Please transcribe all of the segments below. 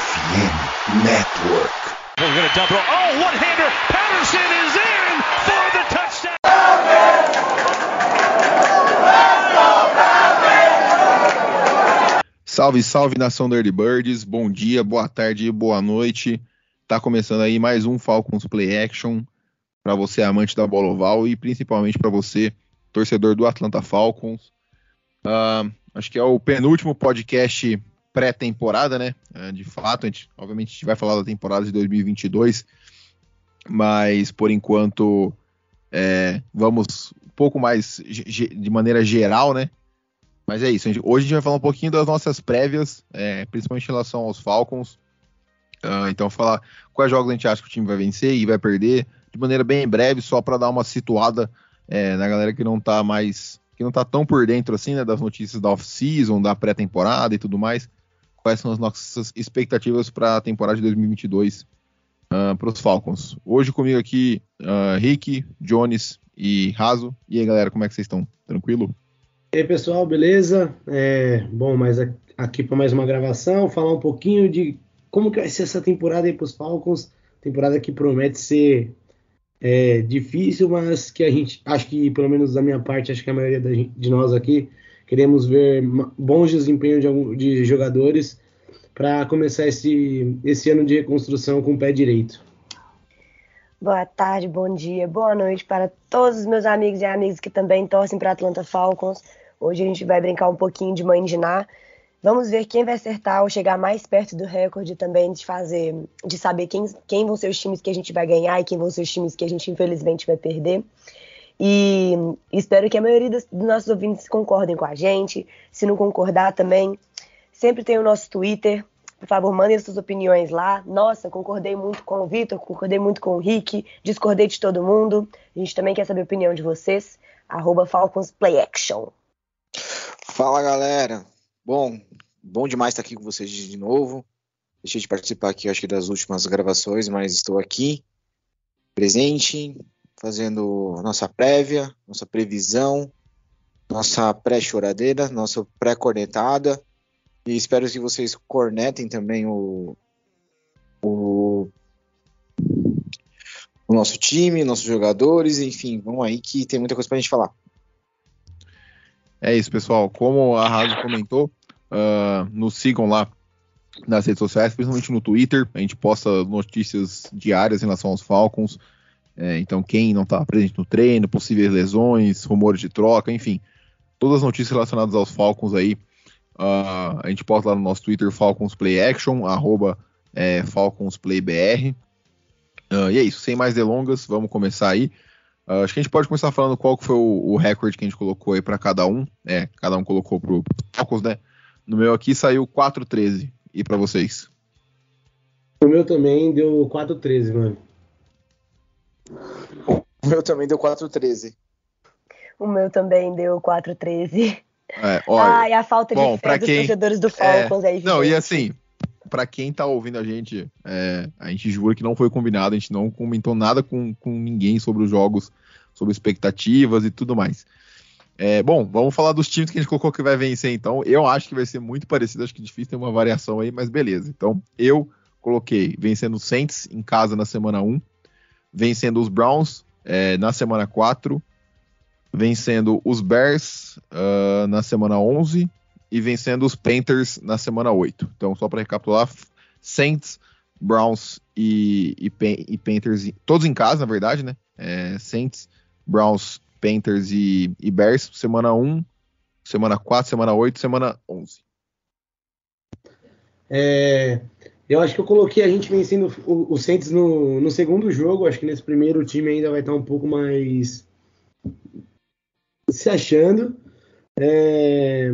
FM Network. We're going to double. Oh, one-hander. Patterson is in for the touchdown. Salve, salve nação do Early Birds. Bom dia, boa tarde, boa noite. Tá começando aí mais um Falcons Play Action para você amante da bola oval e principalmente para você torcedor do Atlanta Falcons. Uh, acho que é o penúltimo podcast pré-temporada, né? Uh, de fato, a gente, obviamente a gente vai falar da temporada de 2022, mas por enquanto é, vamos um pouco mais de maneira geral, né? Mas é isso. Hoje a gente vai falar um pouquinho das nossas prévias, é, principalmente em relação aos Falcons. Uh, então, falar quais jogos a gente acha que o time vai vencer e vai perder, de maneira bem breve, só para dar uma situada é, na galera que não tá mais. que não tá tão por dentro assim, né, das notícias da off-season, da pré-temporada e tudo mais. Quais são as nossas expectativas para a temporada de 2022 uh, para os Falcons? Hoje comigo aqui, uh, Rick, Jones e Raso. E aí, galera, como é que vocês estão? Tranquilo? E aí, pessoal, beleza? É, bom, mas aqui para mais uma gravação, falar um pouquinho de como que vai ser essa temporada aí para os Falcons. Temporada que promete ser é difícil, mas que a gente, acho que, pelo menos da minha parte, acho que a maioria de nós aqui, queremos ver bons desempenhos de, de jogadores para começar esse, esse ano de reconstrução com o pé direito. Boa tarde, bom dia, boa noite para todos os meus amigos e amigas que também torcem para Atlanta Falcons. Hoje a gente vai brincar um pouquinho de mãe de Ná Vamos ver quem vai acertar ou chegar mais perto do recorde também de fazer, de saber quem, quem vão ser os times que a gente vai ganhar e quem vão ser os times que a gente infelizmente vai perder. E espero que a maioria dos, nossos ouvintes concordem com a gente. Se não concordar também, sempre tem o nosso Twitter. Por favor, mandem suas opiniões lá. Nossa, concordei muito com o Vitor, concordei muito com o Rick, discordei de todo mundo. A gente também quer saber a opinião de vocês. Arroba Falcons Play Action. Fala galera, Bom, bom demais estar aqui com vocês de novo. Deixei de participar aqui, acho que das últimas gravações, mas estou aqui, presente, fazendo nossa prévia, nossa previsão, nossa pré-choradeira, nossa pré-cornetada. E espero que vocês cornetem também o, o, o nosso time, nossos jogadores, enfim, vamos aí que tem muita coisa para a gente falar. É isso, pessoal. Como a Raso comentou, uh, nos sigam lá nas redes sociais, principalmente no Twitter. A gente posta notícias diárias em relação aos Falcons. É, então, quem não está presente no treino, possíveis lesões, rumores de troca, enfim, todas as notícias relacionadas aos Falcons aí, uh, a gente posta lá no nosso Twitter, Falcons Play Action, arroba é, FalconsPlayBR. Uh, e é isso, sem mais delongas, vamos começar aí. Uh, acho que a gente pode começar falando qual foi o, o recorde que a gente colocou aí para cada um. É, cada um colocou pro Falcons, né? No meu aqui saiu 4,13. E para vocês? O meu também deu 4,13, mano. O meu também deu 4,13. O meu também deu 4,13. É, olha, Ai, a falta de bom, fé dos quem, torcedores do é, Falcons é, aí. Não, e assim, para quem tá ouvindo a gente, é, a gente jura que não foi combinado, a gente não comentou nada com, com ninguém sobre os jogos, sobre expectativas e tudo mais. É, bom, vamos falar dos times que a gente colocou que vai vencer, então. Eu acho que vai ser muito parecido, acho que é difícil ter uma variação aí, mas beleza. Então, eu coloquei vencendo o Saints em casa na semana 1, vencendo os Browns é, na semana 4, vencendo os Bears uh, na semana 11 e vencendo os Panthers na semana 8. Então, só para recapitular, Saints, Browns e, e, e, Panthers, todos em casa, na verdade, né? É, Saints, Browns, Panthers e, e Bears, semana 1, semana 4, semana 8, semana 11. É, eu acho que eu coloquei a gente vencendo o, o Saints no, no segundo jogo. Acho que nesse primeiro o time ainda vai estar um pouco mais se achando. É,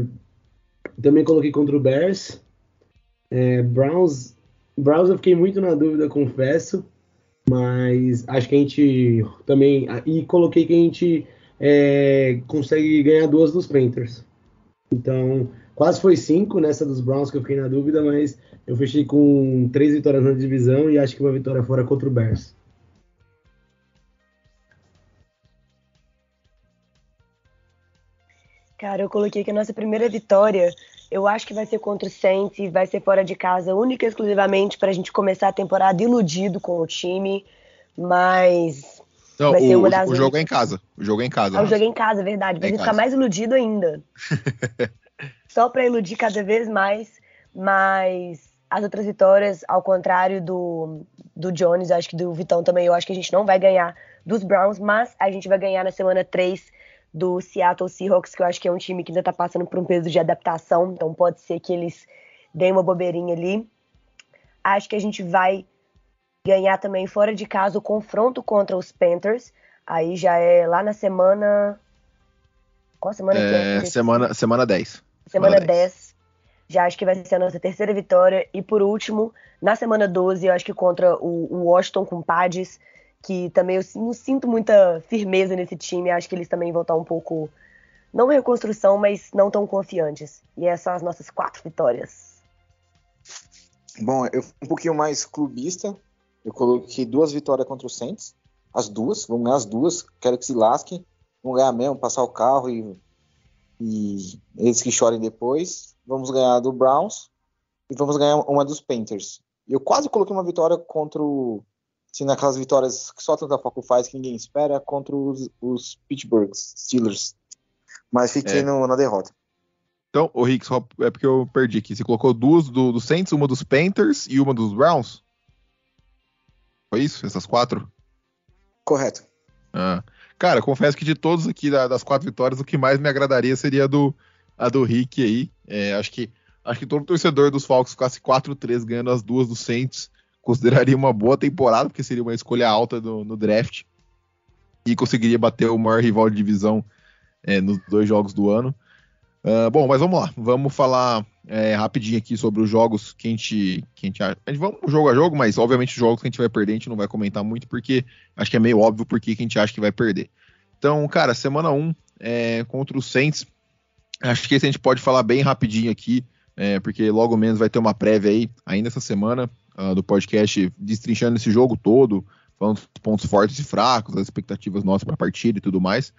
também coloquei contra o Bears. É, Browns, Browns eu fiquei muito na dúvida, confesso. Mas acho que a gente também. E coloquei que a gente é, consegue ganhar duas dos Panthers. Então, quase foi cinco nessa dos Browns que eu fiquei na dúvida, mas eu fechei com três vitórias na divisão e acho que uma vitória fora contra o Bears. Cara, eu coloquei que a nossa primeira vitória Eu acho que vai ser contra o Saints e vai ser fora de casa, única e exclusivamente para a gente começar a temporada iludido com o time. Mas. Não, vai ser o, uma das o jogo é em casa. O jogo é em casa. Ah, o jogo é em casa, verdade. Vai é ficar mais iludido ainda. Só para iludir cada vez mais. Mas as outras vitórias, ao contrário do, do Jones, acho que do Vitão também, eu acho que a gente não vai ganhar dos Browns, mas a gente vai ganhar na semana 3 do Seattle Seahawks, que eu acho que é um time que ainda está passando por um peso de adaptação, então pode ser que eles deem uma bobeirinha ali. Acho que a gente vai ganhar também fora de casa o confronto contra os Panthers. Aí já é lá na semana. Qual semana é, que é? Semana, semana 10. Semana, semana 10. 10. Já acho que vai ser a nossa terceira vitória. E por último, na semana 12, eu acho que contra o, o Washington com Padres, que também eu não sinto muita firmeza nesse time. Acho que eles também vão estar um pouco. Não reconstrução, mas não tão confiantes. E essas são as nossas quatro vitórias. Bom, eu fui um pouquinho mais clubista. Eu coloquei duas vitórias contra o Saints. As duas, vamos ganhar as duas. Quero que se lasquem. Vamos ganhar mesmo, passar o carro e, e eles que chorem depois vamos ganhar do Browns e vamos ganhar uma dos Panthers. Eu quase coloquei uma vitória contra o. Assim, naquelas vitórias que só tanta foco faz que ninguém espera, contra os, os Pittsburgh Steelers. Mas fiquei é. no, na derrota. Então, o Rick, só é porque eu perdi aqui. Você colocou duas do, do Saints, uma dos Panthers e uma dos Browns? Foi isso? Essas quatro? Correto. Ah. Cara, confesso que de todos aqui das quatro vitórias, o que mais me agradaria seria do, a do Rick aí. É, acho que acho que todo torcedor dos Falcons ficasse 4-3 ganhando as duas do Saints consideraria uma boa temporada, porque seria uma escolha alta do, no draft e conseguiria bater o maior rival de divisão é, nos dois jogos do ano. Uh, bom, mas vamos lá, vamos falar é, rapidinho aqui sobre os jogos que a gente, que a gente, a gente vamos jogo a jogo, mas obviamente os jogos que a gente vai perder a gente não vai comentar muito porque acho que é meio óbvio porque que a gente acha que vai perder. Então, cara, semana 1 é, contra o Saints, Acho que esse a gente pode falar bem rapidinho aqui, é, porque logo menos vai ter uma prévia aí, ainda essa semana, uh, do podcast, destrinchando esse jogo todo, falando dos pontos fortes e fracos, as expectativas nossas para a partida e tudo mais.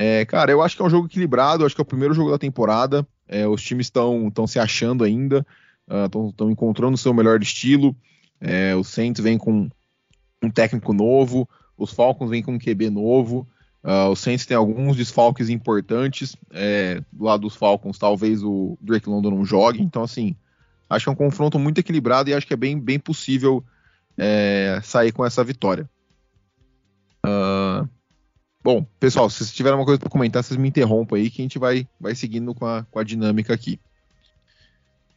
É, cara, eu acho que é um jogo equilibrado, acho que é o primeiro jogo da temporada, é, os times estão se achando ainda, estão uh, encontrando o seu melhor estilo, é, o Saints vem com um técnico novo, os Falcons vêm com um QB novo, Uh, o Saints tem alguns desfalques importantes. É, do lado dos Falcons, talvez o Drake London não jogue. Então, assim, acho que é um confronto muito equilibrado e acho que é bem, bem possível é, sair com essa vitória. Bom, pessoal, se vocês tiverem alguma coisa para comentar, vocês me interrompam aí que a gente vai, vai seguindo com a, com a dinâmica aqui.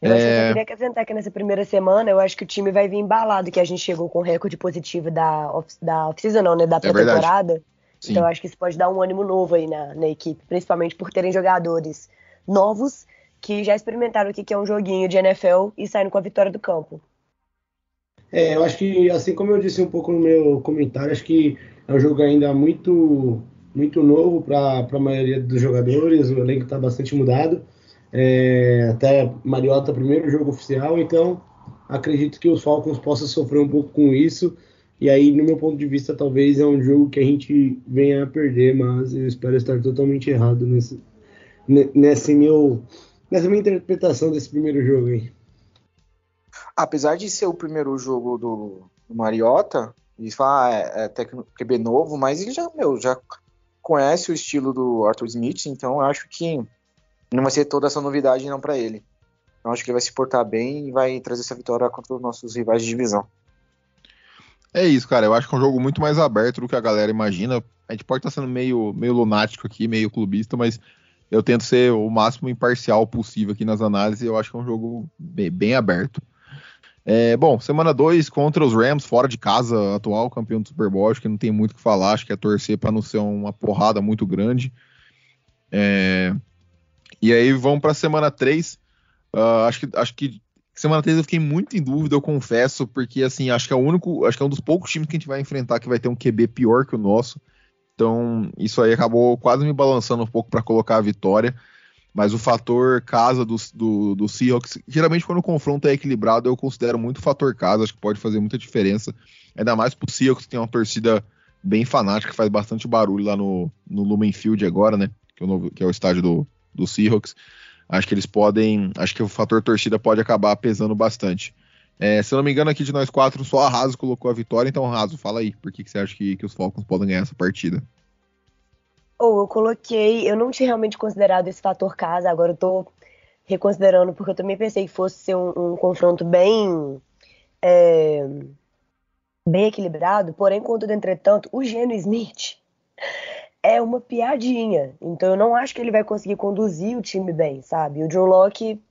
Eu, é... eu queria acrescentar que nessa primeira semana eu acho que o time vai vir embalado, que a gente chegou com recorde positivo da off, da off-season, não, né? Da é pré-temporada. É. Então, acho que isso pode dar um ânimo novo aí na, na equipe, principalmente por terem jogadores novos que já experimentaram o que é um joguinho de NFL e saindo com a vitória do campo. É, eu acho que, assim como eu disse um pouco no meu comentário, acho que é um jogo ainda muito, muito novo para a maioria dos jogadores, o elenco está bastante mudado. É, até Mariota, primeiro jogo oficial, então acredito que os Falcons possam sofrer um pouco com isso e aí, no meu ponto de vista, talvez é um jogo que a gente venha a perder, mas eu espero estar totalmente errado nesse, nesse meu, nessa minha interpretação desse primeiro jogo aí. Apesar de ser o primeiro jogo do, do Mariota, e falar ah, é, é técnico QB novo, mas ele já, meu, já conhece o estilo do Arthur Smith, então acho que não vai ser toda essa novidade não para ele. Então acho que ele vai se portar bem e vai trazer essa vitória contra os nossos rivais de divisão. É isso, cara. Eu acho que é um jogo muito mais aberto do que a galera imagina. A gente pode estar sendo meio, meio lunático aqui, meio clubista, mas eu tento ser o máximo imparcial possível aqui nas análises. Eu acho que é um jogo bem, bem aberto. É, bom, semana 2 contra os Rams, fora de casa, atual campeão do Super Bowl. Acho que não tem muito o que falar. Acho que é torcer para não ser uma porrada muito grande. É, e aí vamos para semana 3. Uh, ah, acho, que, acho que Semana 3 eu fiquei muito em dúvida, eu confesso, porque assim, acho que é o único, acho que é um dos poucos times que a gente vai enfrentar que vai ter um QB pior que o nosso. Então, isso aí acabou quase me balançando um pouco para colocar a vitória. Mas o fator casa do, do, do Seahawks, geralmente quando o confronto é equilibrado, eu considero muito o fator casa, acho que pode fazer muita diferença. Ainda mais pro Seahawks, que tem uma torcida bem fanática, que faz bastante barulho lá no, no Lumen Field agora, né? Que é o, novo, que é o estádio do, do Seahawks. acho que eles podem, acho que o fator torcida pode acabar pesando bastante. É, se eu não me engano, aqui de nós quatro, só a Raso colocou a vitória, então Raso, fala aí, por que, que você acha que, que os Falcons podem ganhar essa partida? Ou oh, eu coloquei, eu não tinha realmente considerado esse fator casa, agora eu tô reconsiderando, porque eu também pensei que fosse ser um, um confronto bem é, bem equilibrado, porém, contudo, entretanto, o Geno Smith é uma piadinha. Então eu não acho que ele vai conseguir conduzir o time bem, sabe? O Joe Locke,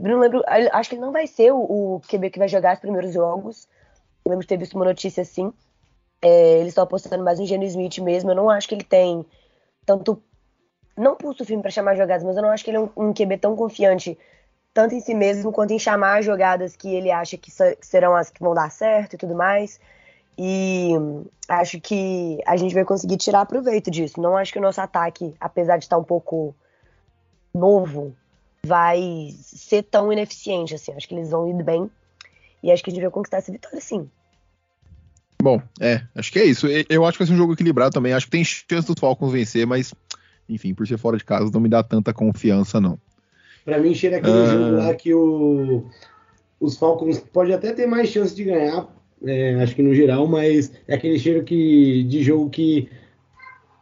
não lembro, acho que ele não vai ser o, QB que vai jogar os primeiros jogos. Eu lembro de ter visto uma notícia assim. É, eles estão apostando mais no Geno Smith mesmo. Eu não acho que ele tem tanto. Não pulso firme para chamar jogadas, mas eu não acho que ele é um, um QB tão confiante tanto em si mesmo quanto em chamar jogadas que ele acha que, serão as que vão dar certo e tudo mais. E acho que a gente vai conseguir tirar proveito disso. Não acho que o nosso ataque, apesar de estar um pouco novo, vai ser tão ineficiente assim. Acho que eles vão ir bem e acho que a gente vai conquistar essa vitória sim. Bom, é, acho que é isso. Eu acho que vai ser um jogo equilibrado também. Acho que tem chance dos Falcons vencer, mas enfim, por ser fora de casa não me dá tanta confiança não. Para mim, cheira aquele uh... jogo lá que o, os Falcons pode até ter mais chance de ganhar, é, acho que no geral, mas é aquele cheiro que, de jogo que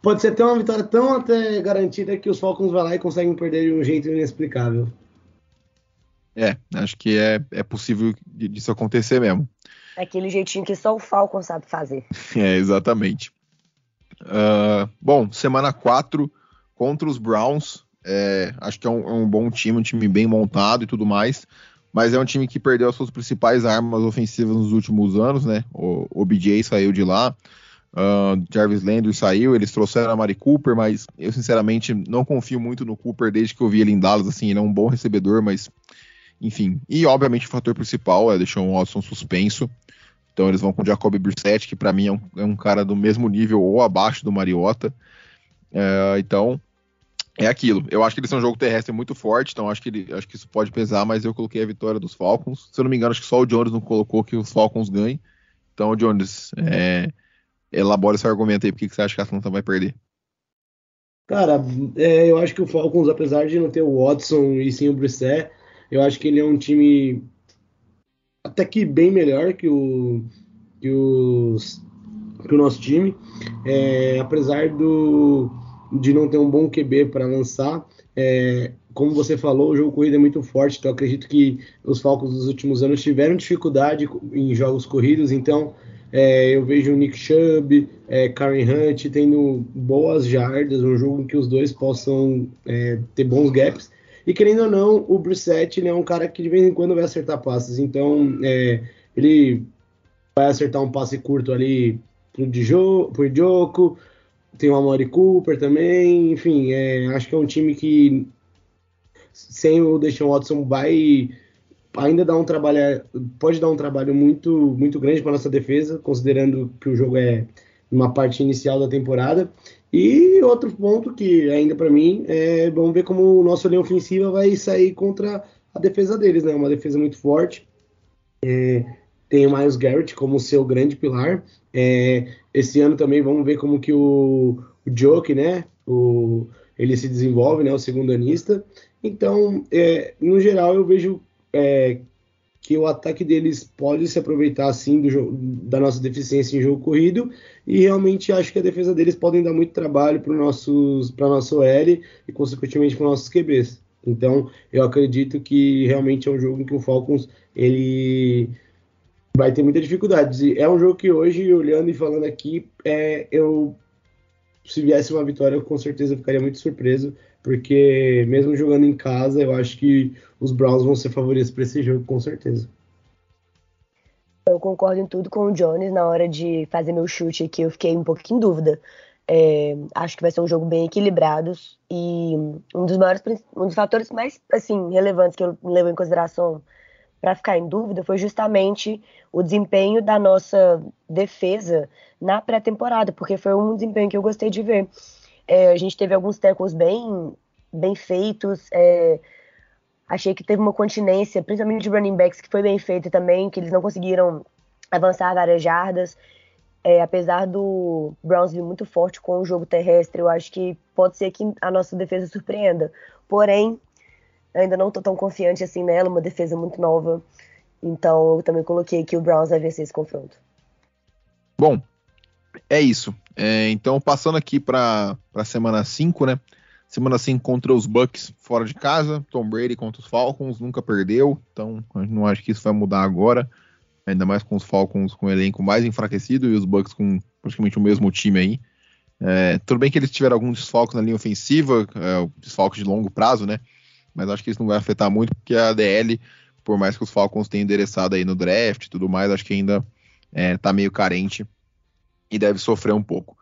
pode ser até uma vitória tão até garantida que os Falcons vão lá e conseguem perder de um jeito inexplicável. É, acho que é, é possível disso acontecer mesmo. Aquele jeitinho que só o Falcon sabe fazer. É, exatamente. Uh, bom, semana 4 contra os Browns. É, acho que é um, é um, bom time, um time bem montado e tudo mais. Mas é um time que perdeu as suas principais armas ofensivas nos últimos anos, né? O, o BJ saiu de lá, uh, Jarvis Landry saiu, eles trouxeram a Mari Cooper, mas eu sinceramente não confio muito no Cooper desde que eu vi ele em Dallas. Assim, ele é um bom recebedor, mas enfim. E obviamente o fator principal é deixar o Watson suspenso. Então eles vão com o Jacoby Brissett, que para mim é um, é um, cara do mesmo nível ou abaixo do Mariota. Uh, então é aquilo. Eu acho que eles são um jogo terrestre muito forte, então acho que, ele, acho que isso pode pesar, mas eu coloquei a vitória dos Falcons. Se eu não me engano, acho que só o Jones não colocou que os Falcons ganhem. Então, Jones, é, elabora esse argumento aí, por que você acha que a Atlanta vai perder? Cara, é, eu acho que o Falcons, apesar de não ter o Watson e sim o Brissett, eu acho que ele é um time até que bem melhor que o, que os, que o nosso time. É, apesar do de não ter um bom QB para lançar. É, como você falou, o jogo corrido é muito forte, então acredito que os Falcons dos últimos anos tiveram dificuldade em jogos corridos, então é, eu vejo o Nick Chubb, é, Karen Hunt tendo boas jardas, um jogo em que os dois possam é, ter bons gaps. E querendo ou não, o Brissett é um cara que de vez em quando vai acertar passes, então é, ele vai acertar um passe curto ali pro Diogo, tem o Amari Cooper também, enfim, é, acho que é um time que sem o Deshaun Watson vai ainda dar um trabalho, pode dar um trabalho muito muito grande para nossa defesa, considerando que o jogo é uma parte inicial da temporada. E outro ponto que ainda para mim é vamos ver como o nosso linha ofensiva vai sair contra a defesa deles, né? Uma defesa muito forte. É, tem o Miles Garrett como seu grande pilar. É, esse ano também vamos ver como que o, o Joke, né? O, ele se desenvolve, né? O segundo anista. Então, é, no geral, eu vejo é, que o ataque deles pode se aproveitar assim do, da nossa deficiência em jogo corrido e realmente acho que a defesa deles podem dar muito trabalho para nossos para nosso OL e consequentemente para nossos QBs. Então eu acredito que realmente é um jogo em que o Falcons ele vai ter muita dificuldade. É um jogo que hoje, olhando e falando aqui, é, eu se viesse uma vitória, eu com certeza ficaria muito surpreso, porque mesmo jogando em casa, eu acho que os Browns vão ser favoritos para esse jogo, com certeza. Eu concordo em tudo com o Jones. Na hora de fazer meu chute aqui, eu fiquei um pouco em dúvida. É, acho que vai ser um jogo bem equilibrado e um dos maiores, um dos fatores mais assim relevantes que eu levo em consideração para ficar em dúvida foi justamente o desempenho da nossa defesa na pré-temporada, porque foi um desempenho que eu gostei de ver. É, a gente teve alguns tackles bem, bem feitos, é, achei que teve uma continência, principalmente de running backs, que foi bem feita também, que eles não conseguiram avançar várias jardas. É, apesar do Browns vir muito forte com o jogo terrestre, eu acho que pode ser que a nossa defesa surpreenda. Porém, ainda não tô tão confiante assim nela, uma defesa muito nova. Então eu também coloquei que o Browns vai vencer esse confronto. Bom, é isso. É, então, passando aqui para a semana 5, né? Semana 5 contra os Bucks fora de casa. Tom Brady contra os Falcons, nunca perdeu. Então, não acho que isso vai mudar agora. Ainda mais com os Falcons com o elenco mais enfraquecido e os Bucks com praticamente o mesmo time aí. É, tudo bem que eles tiveram alguns desfalques na linha ofensiva, é, desfalques de longo prazo, né? Mas acho que isso não vai afetar muito, porque a DL, por mais que os Falcons tenham endereçado aí no draft e tudo mais, acho que ainda é, tá meio carente e deve sofrer um pouco.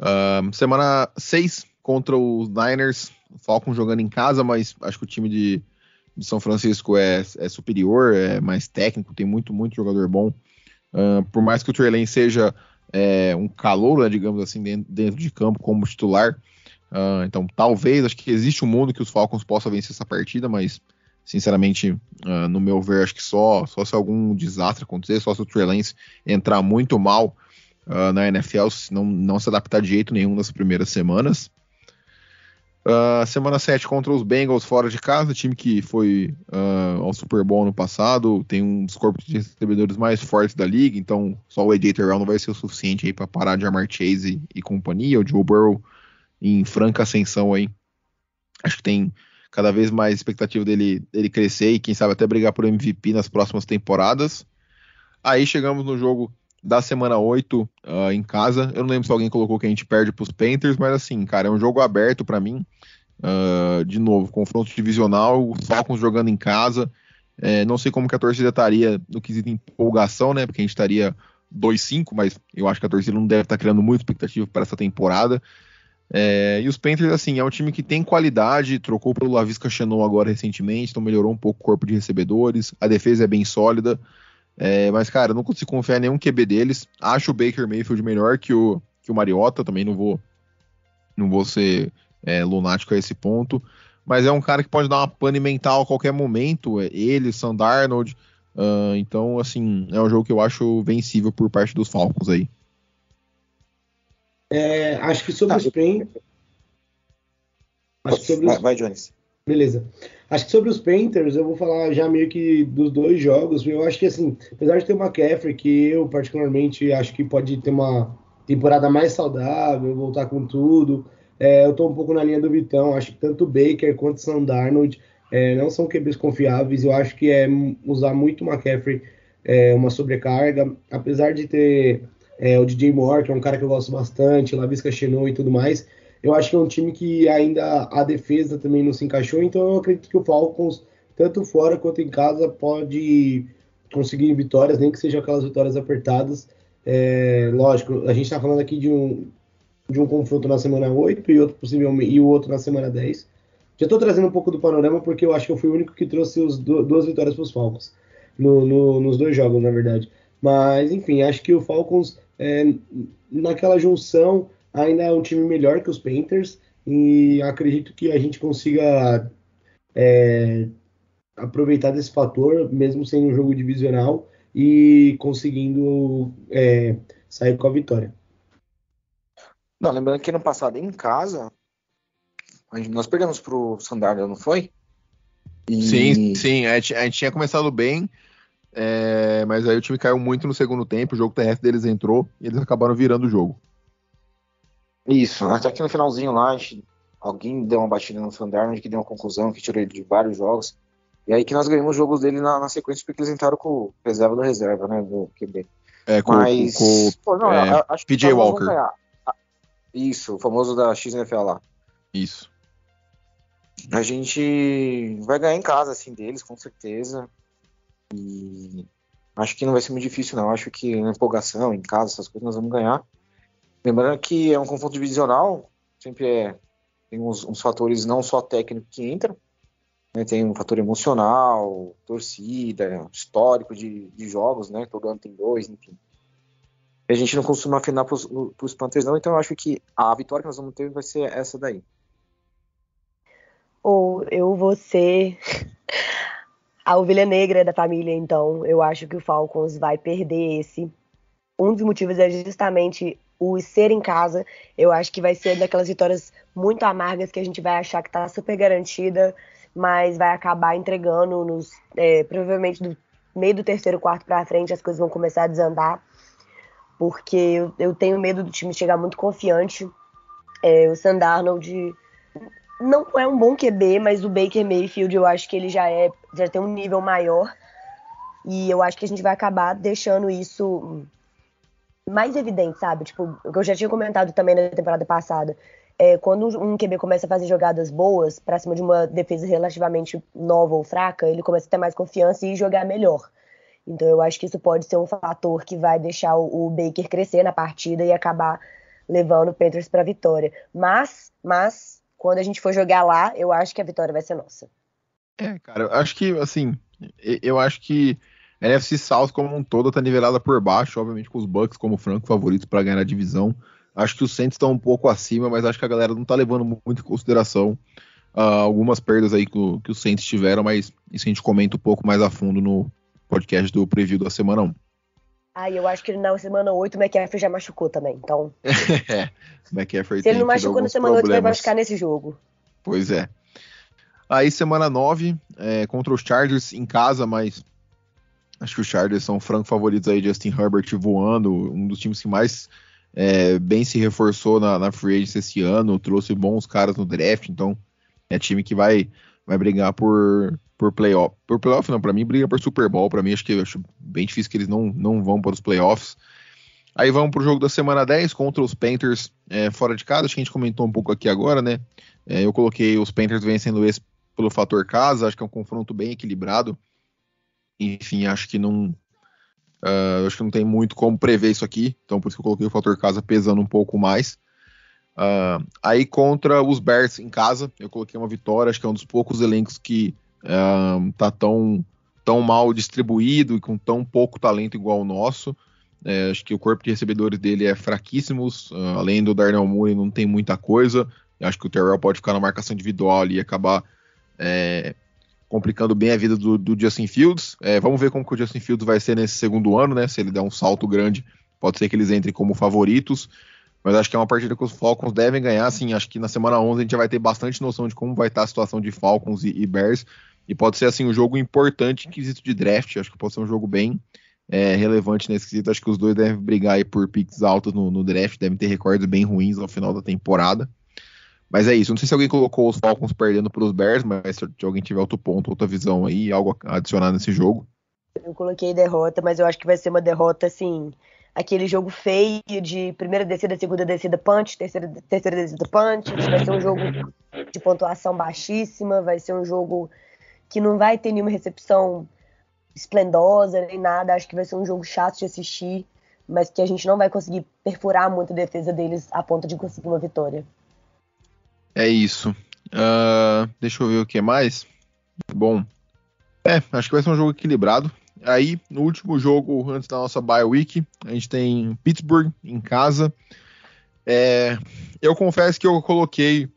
Uh, semana 6 contra os Niners, Falcons jogando em casa, mas acho que o time de, de São Francisco é, é, superior, é mais técnico, tem muito, muito jogador bom. Uh, por mais que o Trey seja é, um calor, né, digamos assim, dentro, dentro, de campo como titular, uh, então talvez, acho que existe um mundo que os Falcons possam vencer essa partida, mas sinceramente, uh, no meu ver, acho que só, só se algum desastre acontecer, só se o Trey entrar muito mal uh, na NFL, não, não se adaptar de jeito nenhum nas primeiras semanas. Uh, semana 7 contra os Bengals fora de casa, time que foi uh, ao Super Bowl no passado, tem um dos corpos de recebedores mais fortes da liga, então só o AJ Terrell não vai ser o suficiente aí para parar de armar Chase e, e, companhia. O Joe Burrow em franca ascensão aí. Acho que tem cada vez mais expectativa dele, dele crescer e quem sabe até brigar por MVP nas próximas temporadas. Aí chegamos no jogo da semana 8 uh, ah, em casa. Eu não lembro se alguém colocou que a gente perde para os Panthers, mas assim, cara, é um jogo aberto para mim. Uh, de novo, confronto divisional, os Falcons jogando em casa. É, não sei como que a torcida estaria no quesito empolgação, né? Porque a gente estaria 2-5, mas eu acho que a torcida não deve estar criando muita expectativa para essa temporada. É, e os Panthers, assim, é um time que tem qualidade, trocou pelo Lavisca Chanel agora recentemente, então melhorou um pouco o corpo de recebedores, a defesa é bem sólida. É, mas, cara, eu não consigo confiar em nenhum QB deles. Acho o Baker Mayfield melhor que o, que o Mariota, também não vou, não vou ser é, lunático a esse ponto. Mas é um cara que pode dar uma pane mental a qualquer momento. É ele, Sam Darnold. Uh, então, assim, é um jogo que eu acho vencível por parte dos Falcons aí. É, acho que sobre tá. o Spring. Acho que sobre os... Vai, vai, Jones. Beleza. Acho que sobre os Panthers, eu vou falar já meio que dos dois jogos. Eu acho que, assim, apesar de ter uma McCaffrey, que eu particularmente acho que pode ter uma temporada mais saudável, voltar com tudo, é, eu tô um pouco na linha do Vitão. Acho que tanto Baker quanto o Darnold é, não são QBs confiáveis. Eu acho que é usar muito o McCaffrey é, uma sobrecarga. Apesar de ter é, o DJ Moore, que é um cara que eu gosto bastante, Lavisca Chenou e tudo mais eu acho que é um time que ainda a defesa também não se encaixou, então eu acredito que o Falcons, tanto fora quanto em casa, pode conseguir vitórias, nem que sejam aquelas vitórias apertadas. É, lógico, a gente está falando aqui de um, de um confronto na semana 8 e outro possivelmente e o outro na semana 10. Já estou trazendo um pouco do panorama porque eu acho que eu fui o único que trouxe os do, duas vitórias para os Falcons no, no, nos dois jogos, na verdade. Mas enfim, acho que o Falcons é, naquela junção ainda é um time melhor que os Panthers e acredito que a gente consiga é, aproveitar desse fator, mesmo sendo um jogo divisional e conseguindo é, sair com a vitória. Não, lembrando que no passado em casa nós perdemos pro Sandarno, não foi? E... Sim, sim, a gente, a gente, tinha começado bem, é, mas aí o time caiu muito no segundo tempo, o jogo terrestre deles entrou e eles acabaram virando o jogo. Isso, até que no finalzinho lá, alguém deu uma batida no Fandarno que deu uma conclusão, que tirou ele de vários jogos. E aí que nós ganhamos os jogos dele na, na sequência, porque eles entraram com o reserva da reserva, né, do QB. É, com, Mas, com, pô, não, é, acho que PJ Walker. Isso, o famoso da XNFL lá. Isso. A gente vai ganhar em casa, assim, deles, com certeza. E acho que não vai ser muito difícil, não. Acho que na empolgação, em casa, essas coisas, nós vamos ganhar. Lembrando que é um confronto divisional, sempre é, tem uns, uns fatores não só técnicos que entram, né, tem um fator emocional, torcida, histórico de, de jogos, né? Todo ano tem dois, enfim. A gente não costuma afinar para os Panthers, não, então eu acho que a vitória que nós vamos ter vai ser essa daí. Ou eu vou ser a ovelha negra da família, então eu acho que o Falcons vai perder esse. Um dos motivos é justamente o ser em casa, eu acho que vai ser daquelas vitórias muito amargas que a gente vai achar que tá super garantida mas vai acabar entregando nos. É, provavelmente do meio do terceiro quarto para frente as coisas vão começar a desandar, porque eu, eu tenho medo do time chegar muito confiante. É, o Sandarnold não é um bom QB, mas o Baker Mayfield eu acho que ele já é já tem um nível maior e eu acho que a gente vai acabar deixando isso mais evidente, sabe? Tipo, o que eu já tinha comentado também na temporada passada. É, quando um QB começa a fazer jogadas boas para cima de uma defesa relativamente nova ou fraca, ele começa a ter mais confiança e jogar melhor. Então eu acho que isso pode ser um fator que vai deixar o, o Baker crescer na partida e acabar levando o Panthers para vitória. Mas, mas quando a gente for jogar lá, eu acho que a vitória vai ser nossa. É, cara, eu acho que assim, eu acho que a NFC South como um todo tá nivelada por baixo, obviamente com os Bucks como franco favorito para ganhar a divisão. Acho que os Saints estão um pouco acima, mas acho que a galera não tá levando muito em consideração uh, algumas perdas aí que, o, que os Saints tiveram, mas isso a gente comenta um pouco mais a fundo no podcast do preview da semana 1. Ah, eu acho que na semana 8 o McCaffrey já machucou também, então... é, McCaffrey Se ele não machucou na semana problemas. 8, vai machucar nesse jogo. Pois é. Aí semana 9, é, contra os Chargers em casa, mas Acho que os Chargers são franco favoritos aí, Justin Herbert voando, um dos times que mais é, bem se reforçou na, na free agency esse ano, trouxe bons caras no draft, então é time que vai, vai brigar por, por playoff. Por playoff não, para mim briga por Super Bowl, para mim acho que acho bem difícil que eles não, não vão para os playoffs. Aí vamos para o jogo da semana 10 contra os Panthers é, fora de casa, acho que a gente comentou um pouco aqui agora, né? É, eu coloquei os Panthers vencendo esse pelo fator casa, acho que é um confronto bem equilibrado enfim, acho que não. Uh, acho que não tem muito como prever isso aqui, então por isso que eu coloquei o fator casa pesando um pouco mais. Uh, aí contra os Bears em casa, eu coloquei uma vitória, acho que é um dos poucos elencos que uh, tá tão, tão mal distribuído e com tão pouco talento igual o nosso. É, acho que o corpo de recebedores dele é fraquíssimo, uh, além do Darnell Mooney não tem muita coisa. Acho que o Terrell pode ficar na marcação individual e acabar é, complicando bem a vida do, do Justin Fields. É, vamos ver como que o Justin Fields vai ser nesse segundo ano, né? Se ele der um salto grande, pode ser que eles entrem como favoritos. Mas acho que é uma partida que os Falcons devem ganhar. Assim, acho que na semana 11 a gente já vai ter bastante noção de como vai estar a situação de Falcons e, e Bears. E pode ser assim um jogo importante em quesito de draft. Acho que pode ser um jogo bem é, relevante nesse quesito. Acho que os dois devem brigar aí por picks altos no, no draft, devem ter recordes bem ruins ao final da temporada. Mas é isso. Não sei se alguém colocou os Falcons perdendo para os Bears, mas se alguém tiver outro ponto, outra visão aí, algo a adicionar nesse jogo. Eu coloquei derrota, mas eu acho que vai ser uma derrota assim. Aquele jogo feio de primeira descida, segunda descida, punch, terceira, terceira descida, punch. Vai ser um jogo de pontuação baixíssima, vai ser um jogo que não vai ter nenhuma recepção esplendosa nem nada. Acho que vai ser um jogo chato de assistir, mas que a gente não vai conseguir perfurar muito a defesa deles a ponto de conseguir uma vitória. É isso. Uh, deixa eu ver o que mais. Bom, é, acho que vai ser um jogo equilibrado. Aí, no último jogo, antes da nossa bye week, a gente tem Pittsburgh em casa. É, eu confesso que eu coloquei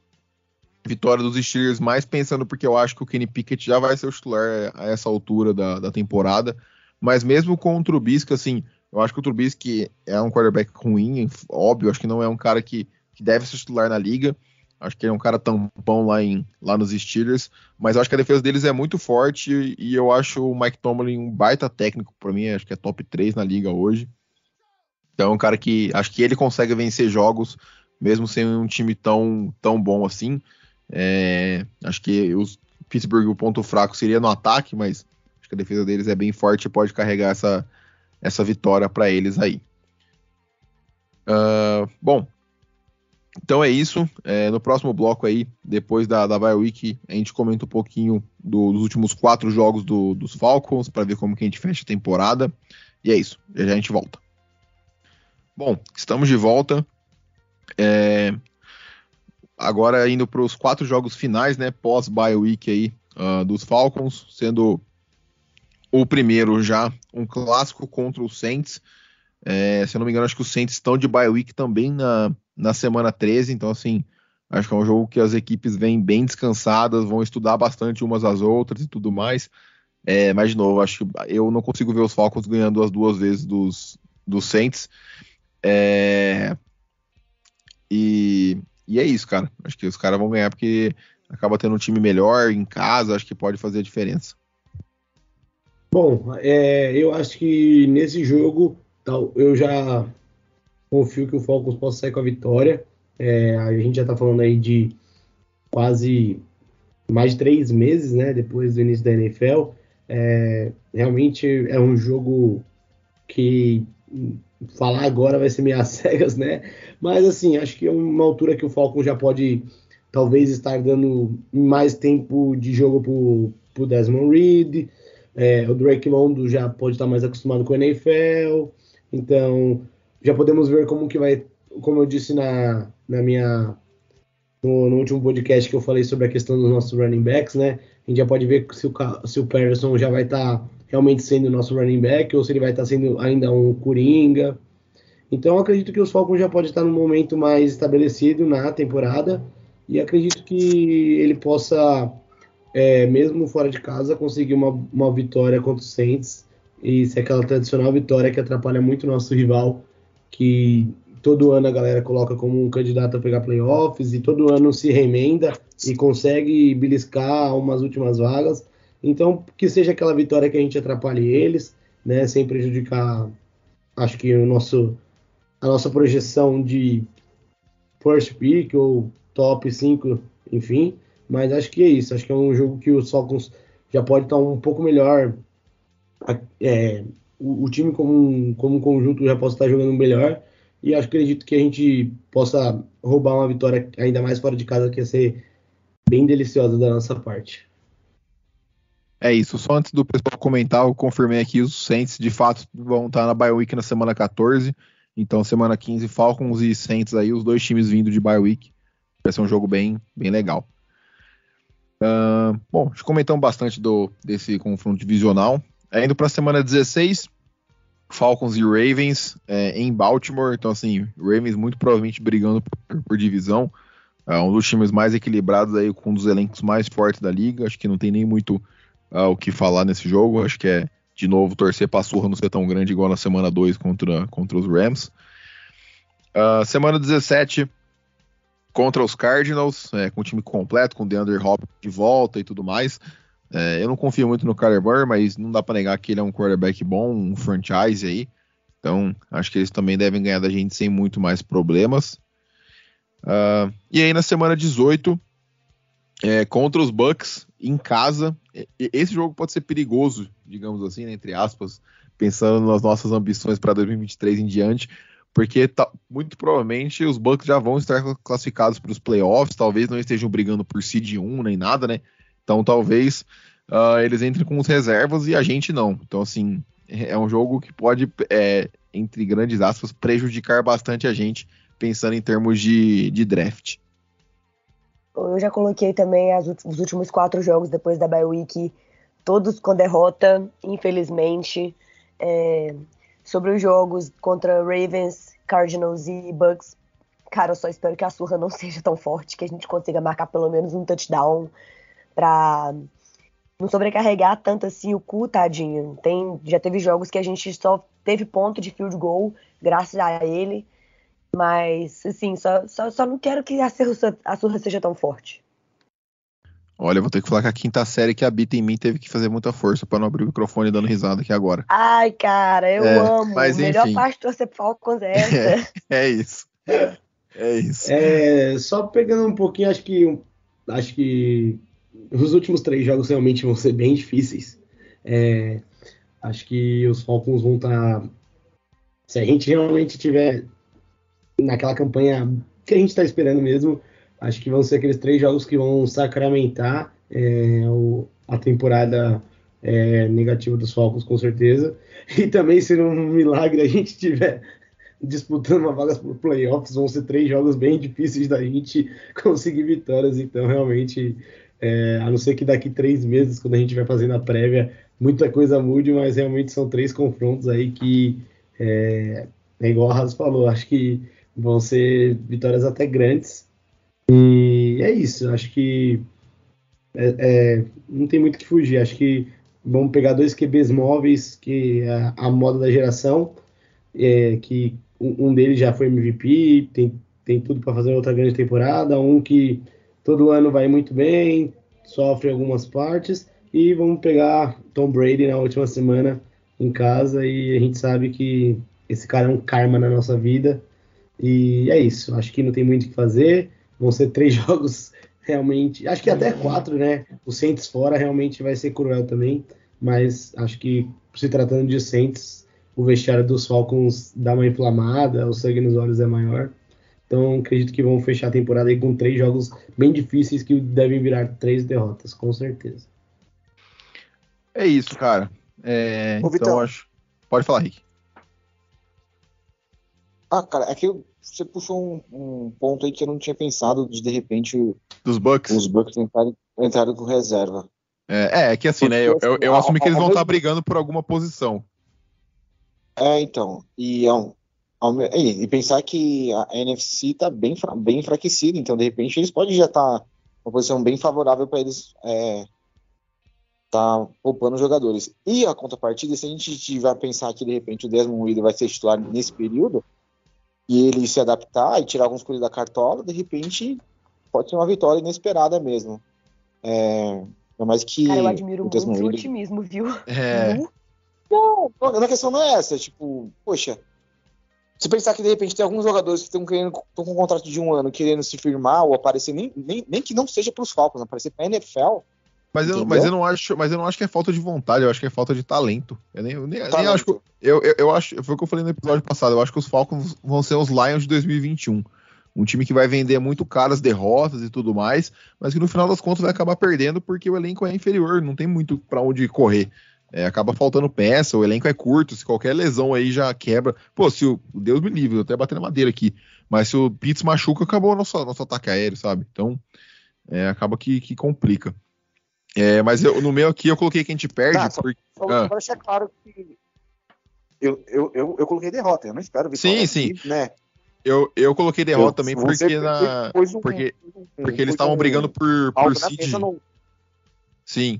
vitória dos Steelers mais pensando porque eu acho que o Kenny Pickett já vai ser o titular a essa altura da, da temporada. Mas mesmo com o Trubisky, assim, eu acho que o Trubisky é um quarterback ruim, óbvio, acho que não é um cara que, que deve ser titular na liga. Acho que ele é um cara tampão lá, em, lá nos Steelers, mas acho que a defesa deles é muito forte e eu acho o Mike Tomlin um baita técnico para mim, acho que é top 3 na liga hoje. Então é um cara que acho que ele consegue vencer jogos mesmo sem um time tão, tão bom assim. É, acho que os Pittsburgh o ponto fraco seria no ataque, mas acho que a defesa deles é bem forte e pode carregar essa, essa vitória para eles aí. Uh, bom, então é isso. É, no próximo bloco aí, depois da, da Bye Week, a gente comenta um pouquinho do, dos últimos quatro jogos do, dos Falcons, para ver como que a gente fecha a temporada. E é isso. Já, já a gente volta. Bom, estamos de volta. É, agora indo para os quatro jogos finais, né? Pós Bye Week aí uh, dos Falcons, sendo o primeiro já um clássico contra os Saints. É, se eu não me engano, acho que os Saints estão de bye week também na, na semana 13, então assim, acho que é um jogo que as equipes vêm bem descansadas, vão estudar bastante umas às outras e tudo mais. É, mas de novo, acho que eu não consigo ver os Falcons ganhando as duas vezes dos, dos Saints. É, e, e é isso, cara. Acho que os caras vão ganhar porque acaba tendo um time melhor em casa, acho que pode fazer a diferença. Bom, é, eu acho que nesse jogo eu já confio que o Falcons possa sair com a vitória. É, a gente já está falando aí de quase mais de três meses, né, depois do início da NFL. É, realmente é um jogo que falar agora vai ser meio cegas, né? Mas assim, acho que é uma altura que o Falcon já pode talvez estar dando mais tempo de jogo pro, pro Desmond Reed. É, o Drake Londo já pode estar mais acostumado com o NFL. Então, já podemos ver como que vai, como eu disse na, na minha no, no, último podcast que eu falei sobre a questão dos nossos running backs, né? A gente já pode ver se o, se o Patterson já vai estar tá realmente sendo o nosso running back ou se ele vai estar tá sendo ainda um coringa. Então acredito que os Falcons já pode estar num momento mais estabelecido na temporada e acredito que ele possa, é, mesmo fora de casa, conseguir uma, uma vitória contra os Saints e ser aquela tradicional vitória que atrapalha muito o nosso rival, que todo ano a galera coloca como um candidato a pegar playoffs e todo ano se remenda e consegue beliscar umas últimas vagas. Então, que seja aquela vitória que a gente atrapalhe eles, né, sem prejudicar, acho que o nosso a nossa projeção de first pick ou top 5, enfim. Mas acho que é isso. Acho que é um jogo que o Falcons já pode estar um pouco melhor. É, o, o, time como, como conjunto já pode estar jogando melhor. E acho que acredito que a gente possa roubar uma vitória ainda mais fora de casa, que ia ser bem deliciosa da nossa parte. É isso, só antes do pessoal comentar, eu confirmei aqui, os Saints de fato vão estar na bye week na semana 14, então semana 15 Falcons e Saints aí, os dois times vindo de bye week, vai ser um jogo bem, bem legal. Uh, bom, comentamos bastante do, desse confronto divisional, é, indo para a semana 16, Falcons e Ravens é, em Baltimore. Então, assim, Ravens muito provavelmente brigando por, por divisão. É um dos times mais equilibrados aí, com um dos elencos mais fortes da liga. Acho que não tem nem muito uh, o que falar nesse jogo. Acho que é, de novo, torcer pra surra não ser tão grande igual na semana 2 contra, contra os Rams. Uh, semana 17 contra os Cardinals, é, com o time completo, com o DeAndre Hopkins de volta e tudo mais. É, eu não confio muito no Kyler Murray, mas não dá para negar que ele é um quarterback bom, um franchise aí. Então, acho que eles também devem ganhar da gente sem muito mais problemas. Uh, e aí, na semana 18, é, contra os Bucks, em casa, esse jogo pode ser perigoso, digamos assim, né, entre aspas, pensando nas nossas ambições para 2023 em diante, porque tá, muito provavelmente os Bucks já vão estar classificados para os playoffs, talvez não estejam brigando por seed 1 nem nada, né? Então talvez uh, eles entrem com os reservas e a gente não. Então, assim, é um jogo que pode, é, entre grandes aspas, prejudicar bastante a gente, pensando em termos de, de draft. Eu já coloquei também as, os últimos quatro jogos depois da bye week, todos com derrota, infelizmente. É, sobre os jogos contra Ravens, Cardinals e Bucks, cara, eu só espero que a surra não seja tão forte, que a gente consiga marcar pelo menos um touchdown para não sobrecarregar tanto assim o cu, tadinho. Tem, já teve jogos que a gente só teve ponto de field goal graças a ele. Mas, assim, só, só, só não quero que a surra, a surra seja tão forte. Olha, vou ter que falar que a quinta série que habita em mim teve que fazer muita força para não abrir o microfone dando risada aqui agora. Ai, cara, eu é, amo. Mas, a melhor parte de torcer pro Falcons é essa. É, é isso. É isso. É, só pegando um pouquinho, acho que acho que os últimos três jogos realmente vão ser bem difíceis. É, acho que os Falcons vão estar. Tá, se a gente realmente tiver naquela campanha que a gente está esperando mesmo, acho que vão ser aqueles três jogos que vão sacramentar é, o, a temporada é, negativa dos Falcons, com certeza. E também, se um milagre a gente tiver disputando uma vaga por playoffs, vão ser três jogos bem difíceis da gente conseguir vitórias. Então, realmente, é, a não ser que daqui três meses, quando a gente vai fazendo a prévia, muita coisa mude, mas realmente são três confrontos aí que, é, é igual a Raso falou, acho que vão ser vitórias até grandes. E é isso, acho que é, é, não tem muito que fugir. Acho que vamos pegar dois QBs móveis, que é a moda da geração, é, que um, um deles já foi MVP, tem, tem tudo para fazer outra grande temporada, um que todo ano vai muito bem, sofre algumas partes, e vamos pegar Tom Brady na última semana em casa, e a gente sabe que esse cara é um karma na nossa vida, e é isso. Acho que não tem muito o que fazer. Vão ser três jogos realmente. Acho que até quatro, né? O Saints fora realmente vai ser cruel também. Mas acho que se tratando de Saints, o vestiário dos Falcons dá uma inflamada, o sangue nos olhos é maior. Então acredito que vão fechar a temporada aí com três jogos bem difíceis que devem virar três derrotas, com certeza. É isso, cara. É, Ô, então acho. Pode falar, Rick. Ah, cara, é que você puxou um, um, ponto aí que eu não tinha pensado de de repente Dos Bucks. os Bucks entrarem, entrarem com reserva. É, é, é que assim, Porque, né? Eu, eu, eu assumi que eles vão estar tá brigando por alguma posição. É, então. E, e, e pensar que a NFC está bem, bem enfraquecida, então de repente eles podem já estar tá uma posição bem favorável para eles é, tá poupando jogadores. E a contrapartida, se a gente tiver a pensar que de repente o Desmond Reader vai ser titular nesse período, e ele se adaptar e tirar alguns coelhos da cartola, de repente pode ser uma vitória inesperada mesmo. É, mais que. Cara, eu admiro muito o seu otimismo, viu? É. Não, a questão não é essa. Tipo, poxa, se pensar que de repente tem alguns jogadores que estão querendo estão com um contrato de um ano querendo se firmar ou aparecer, nem, nem, nem que não seja para os Falcons, aparecer para a NFL, mas eu, mas eu não acho, mas eu não acho que é falta de vontade, eu acho que é falta de talento. Eu nem, eu nem, talento. nem acho eu, eu, eu, acho, foi o que eu falei no episódio passado, eu acho que os Falcons vão ser os Lions de 2021. Um time que vai vender muito caras derrotas e tudo mais, mas que no final das contas vai acabar perdendo porque o elenco é inferior, não tem muito para onde correr. É, acaba faltando peça, o elenco é curto, se qualquer lesão aí já quebra. Pô, se o Deus me livre, eu até bater na madeira aqui, mas se o Pitts machuca, acabou o nosso, nosso ataque aéreo, sabe? Então, é, acaba que, que complica. É, mas eu, no meu aqui eu coloquei que a gente perde. Tá, porque... só, ah. para deixar claro que eu, eu, eu, eu, coloquei derrota, eu não espero vitória. Sim, sim. Aqui, né? Eu, eu coloquei derrota eu, também porque, na, um, porque, um, porque eles estavam brigando por, por seed. No... Sim.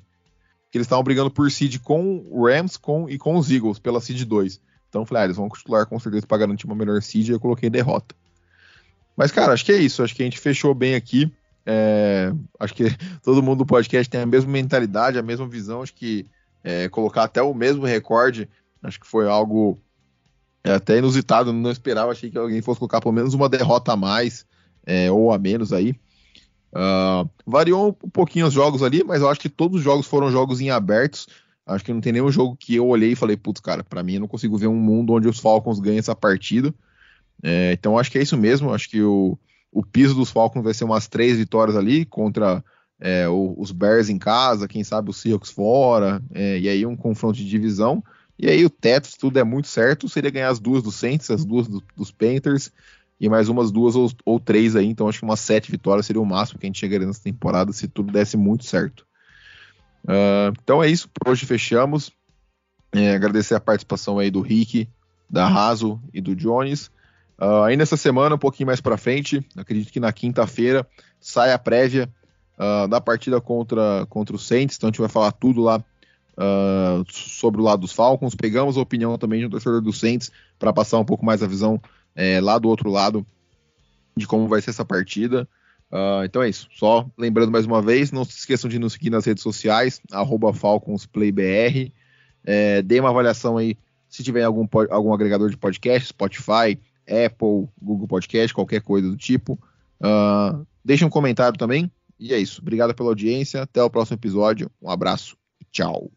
Que eles estavam brigando por seed com o Rams com, e com os Eagles pela seed 2. Então eu falei, ah, eles vão titular com certeza para garantir uma melhor seed e eu coloquei derrota. Mas, cara, acho que é isso. Acho que a gente fechou bem aqui. É, acho que todo mundo do podcast tem a mesma mentalidade, a mesma visão. Acho que é, colocar até o mesmo recorde, acho que foi algo é, até inusitado. Não esperava, achei que alguém fosse colocar pelo menos uma derrota a mais é, ou a menos aí. Uh, variou um pouquinho os jogos ali, mas eu acho que todos os jogos foram jogos em abertos. Acho que não tem nenhum jogo que eu olhei e falei, putz, cara, para mim eu não consigo ver um mundo onde os Falcons ganhem essa partida. É, então acho que é isso mesmo. Acho que o, o piso dos Falcons vai ser umas três vitórias ali contra é, os Bears em casa, quem sabe os Seahawks fora, é, e aí um confronto de divisão. E aí o teto, se tudo é muito certo, seria ganhar as duas do Saints, as duas do, dos Panthers, e mais umas duas ou, ou, três aí. Então acho que umas sete vitórias seria o máximo que a gente chegaria nessa temporada se tudo desse muito certo. Uh, então é isso, por hoje fechamos. É, agradecer a participação aí do Rick, da Raso e do Jones. Uh, aí nessa semana, um pouquinho mais para frente, acredito que na quinta-feira sai a prévia uh, da partida contra, contra o Saints, então a gente vai falar tudo lá uh, sobre o lado dos Falcons. Pegamos a opinião também de um torcedor do Saints para passar um pouco mais a visão é, lá do outro lado de como vai ser essa partida. então é isso. Só lembrando mais uma vez, não se esqueçam de nos seguir nas redes sociais, FalconsPlayBR. É, dê uma avaliação aí se tiver algum, algum agregador de podcast, Spotify, Apple, Google Podcast, qualquer coisa do tipo. Uh, deixe um comentário também. E é isso. Obrigado pela audiência. Até o próximo episódio. Um abraço tchau.